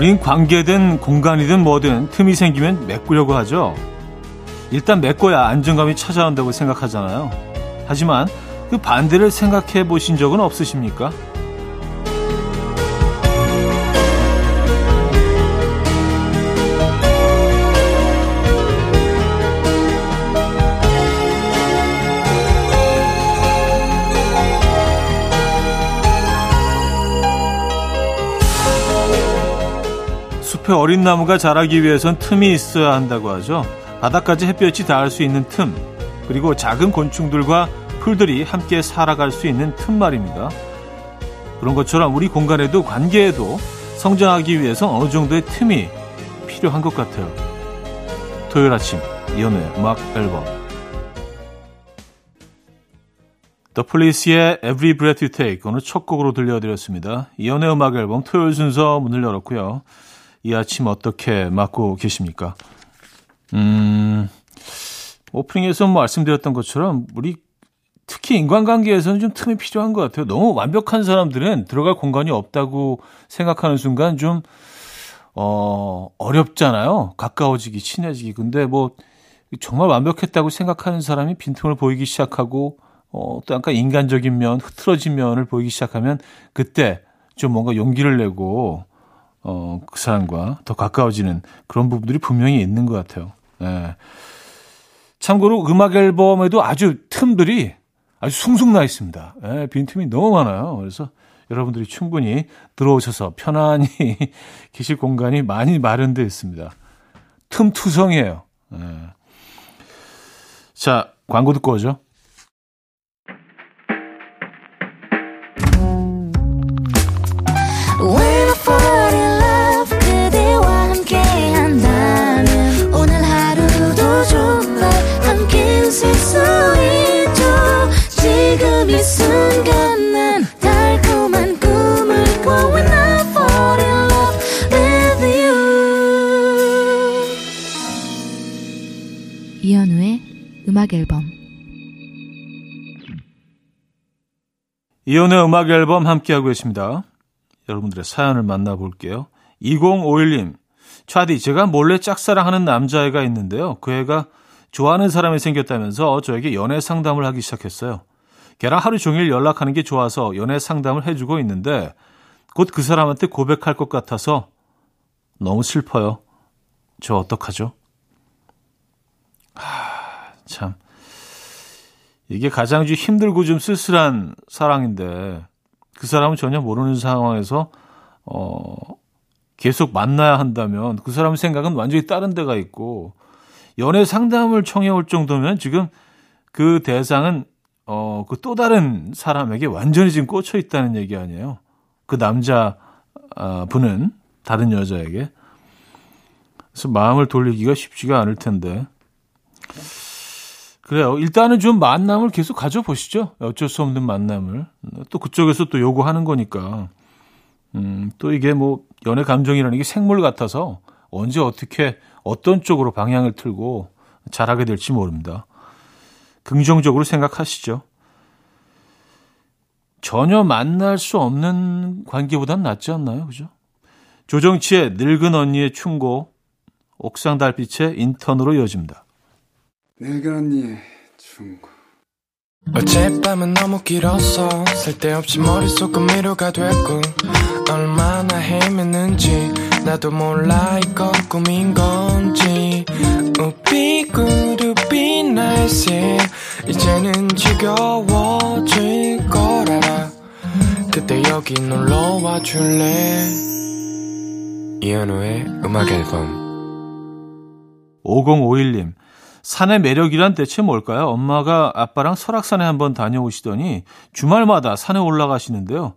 우린 관계든 공간이든 뭐든 틈이 생기면 메꾸려고 하죠. 일단 메꿔야 안정감이 찾아온다고 생각하잖아요. 하지만 그 반대를 생각해 보신 적은 없으십니까? 숲에 어린 나무가 자라기 위해선 틈이 있어야 한다고 하죠. 바닥까지 햇볕이 닿을 수 있는 틈, 그리고 작은 곤충들과 풀들이 함께 살아갈 수 있는 틈 말입니다. 그런 것처럼 우리 공간에도 관계에도 성장하기 위해서 어느 정도의 틈이 필요한 것 같아요. 토요일 아침 이연우의 음악 앨범 The Police의 Every Breath You Take 오늘 첫 곡으로 들려드렸습니다. 이연우의 음악 앨범 토요일 순서 문을 열었고요. 이 아침 어떻게 맞고 계십니까? 음, 오프닝에서 말씀드렸던 것처럼 우리 특히 인간관계에서는 좀 틈이 필요한 것 같아요. 너무 완벽한 사람들은 들어갈 공간이 없다고 생각하는 순간 좀, 어, 어렵잖아요. 가까워지기, 친해지기. 근데 뭐, 정말 완벽했다고 생각하는 사람이 빈틈을 보이기 시작하고, 어, 또 약간 인간적인 면, 흐트러진 면을 보이기 시작하면 그때 좀 뭔가 용기를 내고, 어, 그 사람과 더 가까워지는 그런 부분들이 분명히 있는 것 같아요. 예. 참고로 음악 앨범에도 아주 틈들이 아주 숭숭 나 있습니다. 예, 빈틈이 너무 많아요. 그래서 여러분들이 충분히 들어오셔서 편안히 계실 공간이 많이 마련되어 있습니다. 틈투성이에요. 예. 자, 광고 듣고 오죠. 이혼의 음악 앨범 함께하고 계십니다. 여러분들의 사연을 만나볼게요. 2051님, 차디, 제가 몰래 짝사랑하는 남자애가 있는데요. 그 애가 좋아하는 사람이 생겼다면서 저에게 연애 상담을 하기 시작했어요. 걔랑 하루 종일 연락하는 게 좋아서 연애 상담을 해주고 있는데 곧 그 사람한테 고백할 것 같아서 너무 슬퍼요. 저 어떡하죠? 하... 참. 이게 가장 좀 힘들고 좀 쓸쓸한 사랑인데 그 사람은 전혀 모르는 상황에서 어 계속 만나야 한다면 그 사람 생각은 완전히 다른 데가 있고 연애 상담을 청해 올 정도면 지금 그 대상은 어 그 또 다른 사람에게 완전히 지금 꽂혀 있다는 얘기 아니에요. 그 남자 아, 분은 다른 여자에게 그래서 마음을 돌리기가 쉽지가 않을 텐데 그래요. 일단은 좀 만남을 계속 가져보시죠. 어쩔 수 없는 만남을. 또 그쪽에서 또 요구하는 거니까. 음, 또 이게 뭐 연애 감정이라는 게 생물 같아서 언제 어떻게 어떤 쪽으로 방향을 틀고 잘하게 될지 모릅니다. 긍정적으로 생각하시죠. 전혀 만날 수 없는 관계보단 낫지 않나요? 그죠? 조정치의 늙은 언니의 충고, 옥상 달빛의 인턴으로 이어집니다. 늙은 언니의 충고 어젯밤은 너무 길었어 쓸데없이 머릿속은 미로가 됐고 얼마나 헤맸는지 나도 몰라 이건 꿈인 건지. 우비구르비 날씨 이제는 지겨워질 거라. 그때 여기 놀러와 줄래? 이현우의 음악 앨범. 5051님 산의 매력이란 대체 뭘까요? 엄마가 아빠랑 설악산에 한번 다녀오시더니 주말마다 산에 올라가시는데요.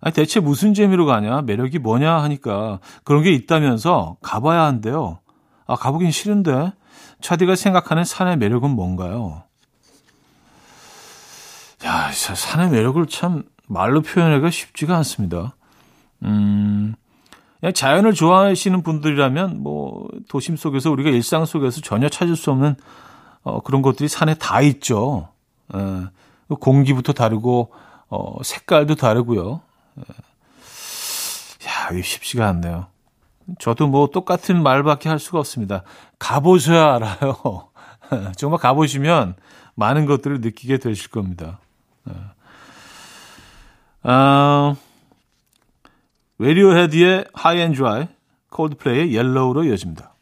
아니, 대체 무슨 재미로 가냐? 매력이 뭐냐? 하니까 그런 게 있다면서 가봐야 한대요. 아, 가보긴 싫은데. 차디가 생각하는 산의 매력은 뭔가요? 야, 산의 매력을 참 말로 표현하기가 쉽지가 않습니다. 음, 자연을 좋아하시는 분들이라면 뭐 도심 속에서 우리가 일상 속에서 전혀 찾을 수 없는 어, 그런 것들이 산에 다 있죠. 예, 공기부터 다르고 어, 색깔도 다르고요. 예. 야, 이게 쉽지가 않네요. 저도 뭐 똑같은 말밖에 할 수가 없습니다. 가보셔야 알아요. 정말 가보시면 많은 것들을 느끼게 되실 겁니다. 네. 아, 레디오헤드의 High and Dry, 콜드플레이의 Yellow로 이어집니다.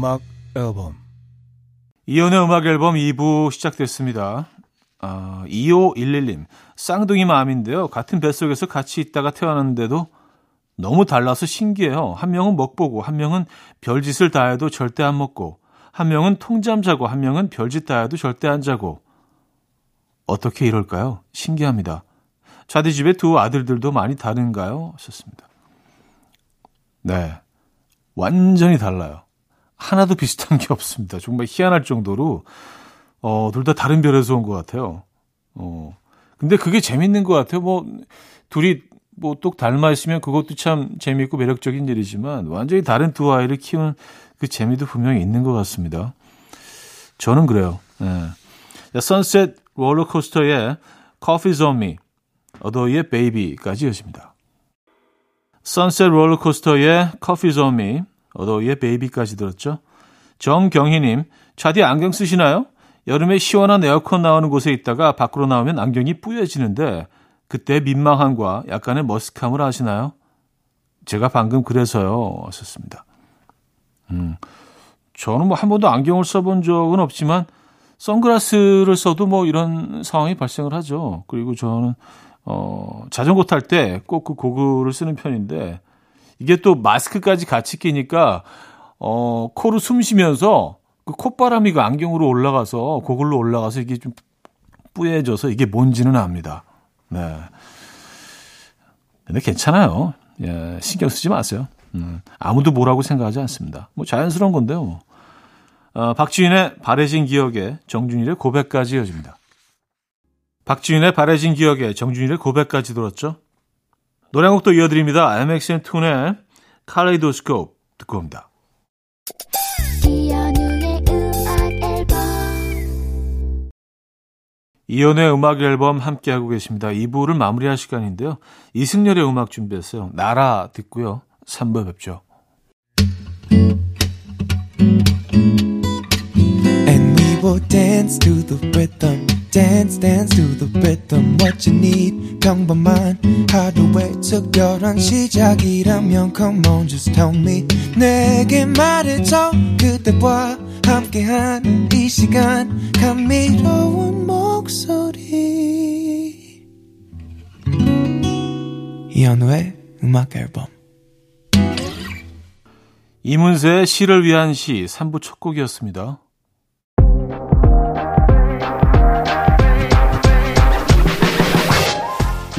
음악 앨범 이연의 음악 앨범 2부 시작됐습니다. 아, 2511님, 쌍둥이 마음인데요. 같은 뱃속에서 같이 있다가 태어났는데도 너무 달라서 신기해요. 한 명은 먹보고, 한 명은 별짓을 다 해도 절대 안 먹고, 한 명은 통잠 자고, 한 명은 별짓 다 해도 절대 안 자고. 어떻게 이럴까요? 신기합니다. 자디 집에 두 아들들도 많이 다른가요? 하셨습니다. 네. 완전히 달라요. 하나도 비슷한 게 없습니다. 정말 희한할 정도로 어, 둘 다 다른 별에서 온 것 같아요. 어, 근데 그게 재밌는 것 같아요. 뭐 둘이 뭐 똑 닮아 있으면 그것도 참 재미있고 매력적인 일이지만 완전히 다른 두 아이를 키우는 그 재미도 분명히 있는 것 같습니다. 저는 그래요. 네. 선셋 롤러코스터의 Coffee's on Me, 어더이의 Baby까지 이어집니다. 선셋 롤러코스터의 Coffee's on Me, 어더위의 베이비까지 들었죠. 정경희님, 차디 안경 쓰시나요? 여름에 시원한 에어컨 나오는 곳에 있다가 밖으로 나오면 안경이 뿌얘지는데 그때 민망함과 약간의 머쓱함을 아시나요? 제가 방금 그래서요. 하셨습니다. 음, 저는 뭐 한 번도 안경을 써본 적은 없지만 선글라스를 써도 뭐 이런 상황이 발생을 하죠. 그리고 저는 어, 자전거 탈 때 꼭 그 고글을 쓰는 편인데 이게 또 마스크까지 같이 끼니까 어 코로 숨 쉬면서 그 콧바람이 그 안경으로 올라가서 고글로 올라가서 이게 좀 뿌얘져서 이게 뭔지는 압니다. 네. 근데 괜찮아요. 예, 신경 쓰지 마세요. 음, 아무도 뭐라고 생각하지 않습니다. 뭐 자연스러운 건데요. 뭐. 어, 박지윤의 바래진 기억에 정준일의 고백까지 이어집니다. 박지윤의 바래진 기억에 정준일의 고백까지 들었죠. 노래 한 곡도 이어드립니다. MXN 툰의 칼레이도스코프 듣고 옵니다. 이연의 음악 앨범 함께하고 계십니다. 2부를 마무리할 시간인데요. 이승열의 음악 준비했어요. 나라 듣고요. 3부 뵙죠. And we will dance to the rhythm. Dance dance to the rhythm what you need 평범한 하루의 특별한 시작이라면 come on just tell me. 내게 말해줘 그대와 함께한 이 시간. 감미로운 목소리. 이현우의 음악 앨범. 이문세의 시를 위한 시 3부 첫 곡이었습니다.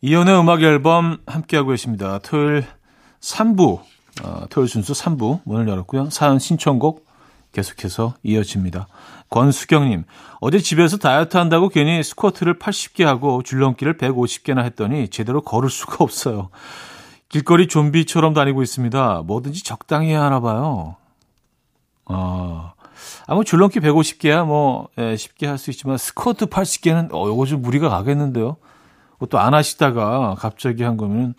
이연의 음악 앨범 함께하고 계십니다. 토요일 3부, 어, 토요일 순서 3부 문을 열었고요. 사연 신청곡 계속해서 이어집니다. 권수경님, 어제 집에서 다이어트 한다고 괜히 스쿼트를 80개 하고 줄넘기를 150개나 했더니 제대로 걸을 수가 없어요. 길거리 좀비처럼 다니고 있습니다. 뭐든지 적당히 하나 봐요. 아, 아, 뭐 줄넘기 150개야 뭐, 예, 쉽게 할 수 있지만 스쿼트 80개는, 어, 요거 좀 무리가 가겠는데요. 그것도 안 하시다가 갑자기 한 거면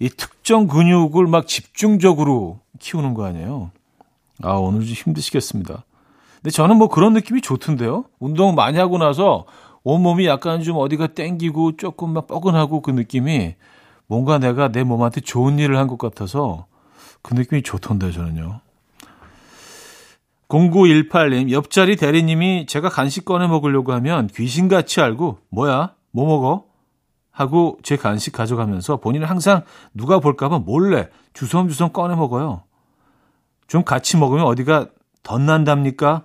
이 특정 근육을 막 집중적으로 키우는 거 아니에요. 아, 오늘 좀 힘드시겠습니다. 근데 저는 뭐 그런 느낌이 좋던데요. 운동 많이 하고 나서 온몸이 약간 좀 어디가 땡기고 조금 막 뻐근하고 그 느낌이 뭔가 내가 내 몸한테 좋은 일을 한 것 같아서 그 느낌이 좋던데 저는요. 0918님, 옆자리 대리님이 제가 간식 꺼내 먹으려고 하면 귀신같이 알고, 뭐야? 뭐 먹어? 하고 제 간식 가져가면서 본인은 항상 누가 볼까봐 몰래 주섬주섬 꺼내 먹어요. 좀 같이 먹으면 어디가 덧난답니까?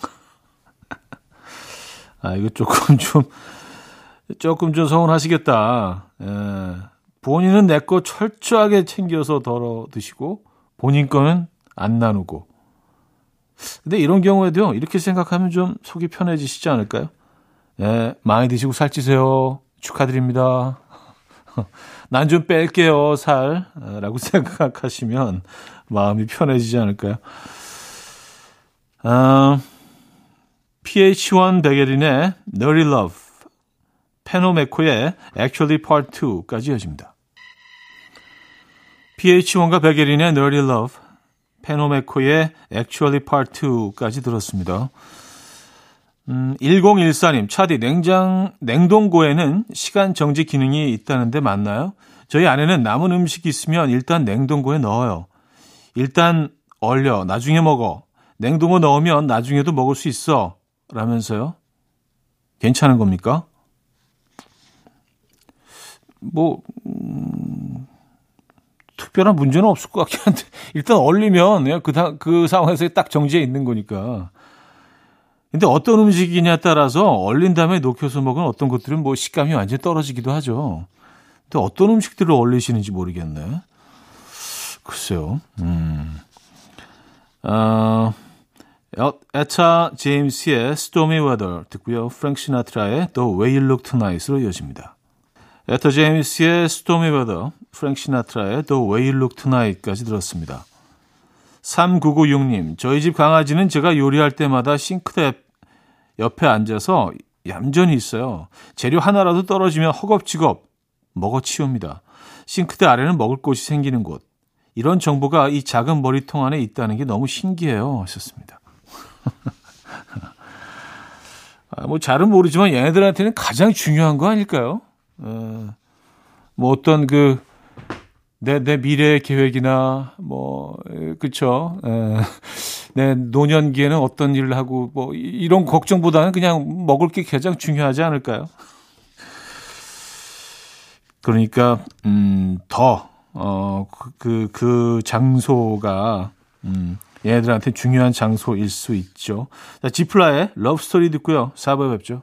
아, 이거 조금 좀, 조금 좀 서운하시겠다. 에, 본인은 내 거 철저하게 챙겨서 덜어 드시고, 본인 거는 안 나누고. 근데 이런 경우에도요, 이렇게 생각하면 좀 속이 편해지시지 않을까요? 예, 많이 드시고 살찌세요. 축하드립니다. 난 좀 뺄게요, 살. 라고 생각하시면 마음이 편해지지 않을까요? 아, PH1 백예린의 Nerdy Love, 페노메코의 Actually Part 2까지 이어집니다. PH1과 백예린의 Nerdy Love, 페노메코의 Actually Part 2까지 들었습니다. 음, 1014님, 차디, 냉장, 냉동고에는 시간 정지 기능이 있다는데 맞나요? 저희 아내는 남은 음식이 있으면 일단 냉동고에 넣어요. 일단 얼려, 나중에 먹어. 냉동고 넣으면 나중에도 먹을 수 있어. 라면서요. 괜찮은 겁니까? 뭐, 음, 특별한 문제는 없을 것 같긴 한데, 일단 얼리면 그, 그 상황에서 딱 정지해 있는 거니까. 근데 어떤 음식이냐에 따라서 얼린 다음에 녹여서 먹은 어떤 것들은 뭐 식감이 완전히 떨어지기도 하죠. 근데 어떤 음식들을 얼리시는지 모르겠네. 글쎄요. 음. 어, 에타 제임스의 Stormy Weather 듣고요. 프랭크 시나트라의 The Way You Look Tonight으로 이어집니다. 에타 제임스의 Stormy Weather, 프랭크 시나트라의 The Way You Look Tonight까지 들었습니다. 3996님, 저희 집 강아지는 제가 요리할 때마다 싱크대 옆에 앉아서 얌전히 있어요. 재료 하나라도 떨어지면 허겁지겁 먹어 치웁니다. 싱크대 아래는 먹을 곳이 생기는 곳. 이런 정보가 이 작은 머리통 안에 있다는 게 너무 신기해요. 하셨습니다. 아, 뭐 잘은 모르지만 얘네들한테는 가장 중요한 거 아닐까요? 어, 뭐 어떤 그 내, 내 미래 계획이나, 뭐, 그쵸. 에, 내 노년기에는 어떤 일을 하고, 뭐, 이런 걱정보다는 그냥 먹을 게 가장 중요하지 않을까요? 그러니까, 음, 더, 어, 그, 그 장소가, 음, 얘네들한테 중요한 장소일 수 있죠. 자, 지플라의 러브스토리 듣고요. 4부에 뵙죠.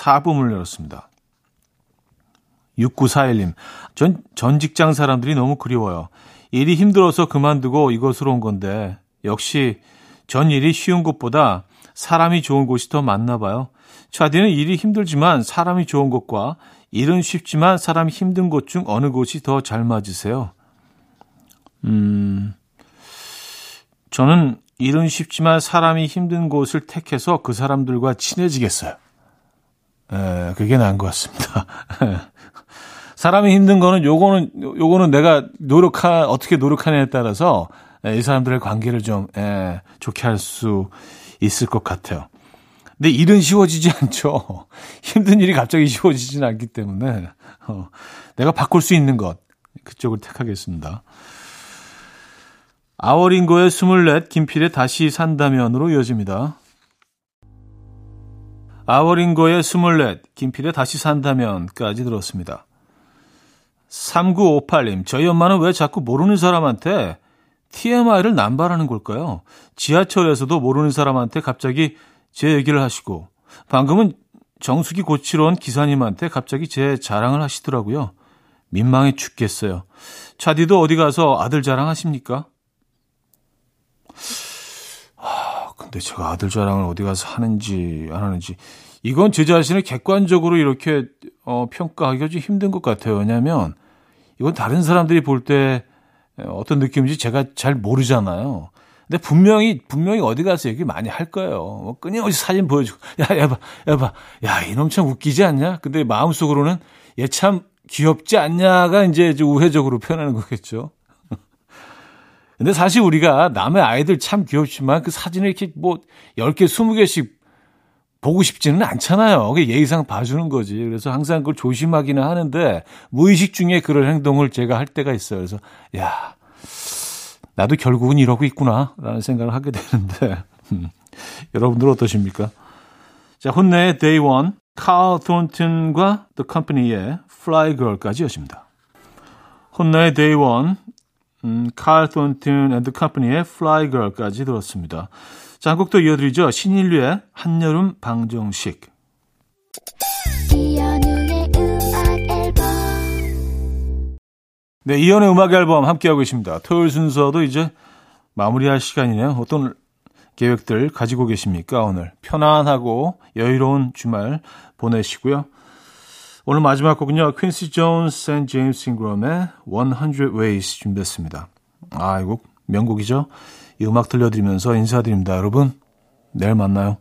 4부문을 열었습니다. 6941님, 전, 전 직장 사람들이 너무 그리워요. 일이 힘들어서 그만두고 이곳으로 온 건데, 역시 전 일이 쉬운 곳보다 사람이 좋은 곳이 더 많나 봐요. 차디는 일이 힘들지만 사람이 좋은 곳과 일은 쉽지만 사람이 힘든 곳 중 어느 곳이 더 잘 맞으세요? 음, 저는 일은 쉽지만 사람이 힘든 곳을 택해서 그 사람들과 친해지겠어요. 에, 그게 나은 것 같습니다. 사람이 힘든 거는 요거는 요거는 내가 노력하 어떻게 노력하냐에 따라서 이 사람들의 관계를 좀 에, 좋게 할 수 있을 것 같아요. 근데 일은 쉬워지지 않죠. 힘든 일이 갑자기 쉬워지지는 않기 때문에 어, 내가 바꿀 수 있는 것 그쪽을 택하겠습니다. 아워링고의 24, 김필의 다시 산다면으로 이어집니다. 아워링고의 24, 김필의 다시 산다면까지 들었습니다. 3958님, 저희 엄마는 왜 자꾸 모르는 사람한테 TMI를 남발하는 걸까요? 지하철에서도 모르는 사람한테 갑자기 제 얘기를 하시고, 방금은 정수기 고치러 온 기사님한테 갑자기 제 자랑을 하시더라고요. 민망해 죽겠어요. 차디도 어디 가서 아들 자랑하십니까? 아, 근데 제가 아들 자랑을 어디 가서 하는지 안 하는지 이건 제 자신을 객관적으로 이렇게 어, 평가하기가 좀 힘든 것 같아요. 왜냐하면 이건 다른 사람들이 볼 때 어떤 느낌인지 제가 잘 모르잖아요. 근데 분명히 분명히 어디 가서 얘기 많이 할 거예요. 뭐 끊임없이 사진 보여주고 야, 야 봐, 야 봐, 야 이놈 참 웃기지 않냐? 근데 마음속으로는 얘 참 귀엽지 않냐가 이제 우회적으로 표현하는 거겠죠. 근데 사실 우리가 남의 아이들 참 귀엽지만 그 사진을 이렇게 뭐 10개, 20개씩 보고 싶지는 않잖아요. 그게 예의상 봐주는 거지. 그래서 항상 그걸 조심하기는 하는데 무의식 중에 그런 행동을 제가 할 때가 있어요. 그래서 야 나도 결국은 이러고 있구나라는 생각을 하게 되는데 음, 여러분들 어떠십니까? 자 HONNE의 Day One, 칼 톤튼과 The Company의 Fly Girl까지 여십니다. HONNE의 Day One, 음, 칼 톤튼 and Company의 Fly Girl까지 들었습니다. 자, 한 곡 더 이어드리죠. 신인류의 한여름 방정식. 네, 이현우의 음악 앨범 함께하고 계십니다. 토요일 순서도 이제 마무리할 시간이네요. 어떤 계획들 가지고 계십니까, 오늘? 편안하고 여유로운 주말 보내시고요. 오늘 마지막 곡은요. 퀸시 존스 and 제임스 잉그럼의 100 Ways 준비했습니다. 아, 이 곡 명곡이죠. 이 음악 들려드리면서 인사드립니다. 여러분, 내일 만나요.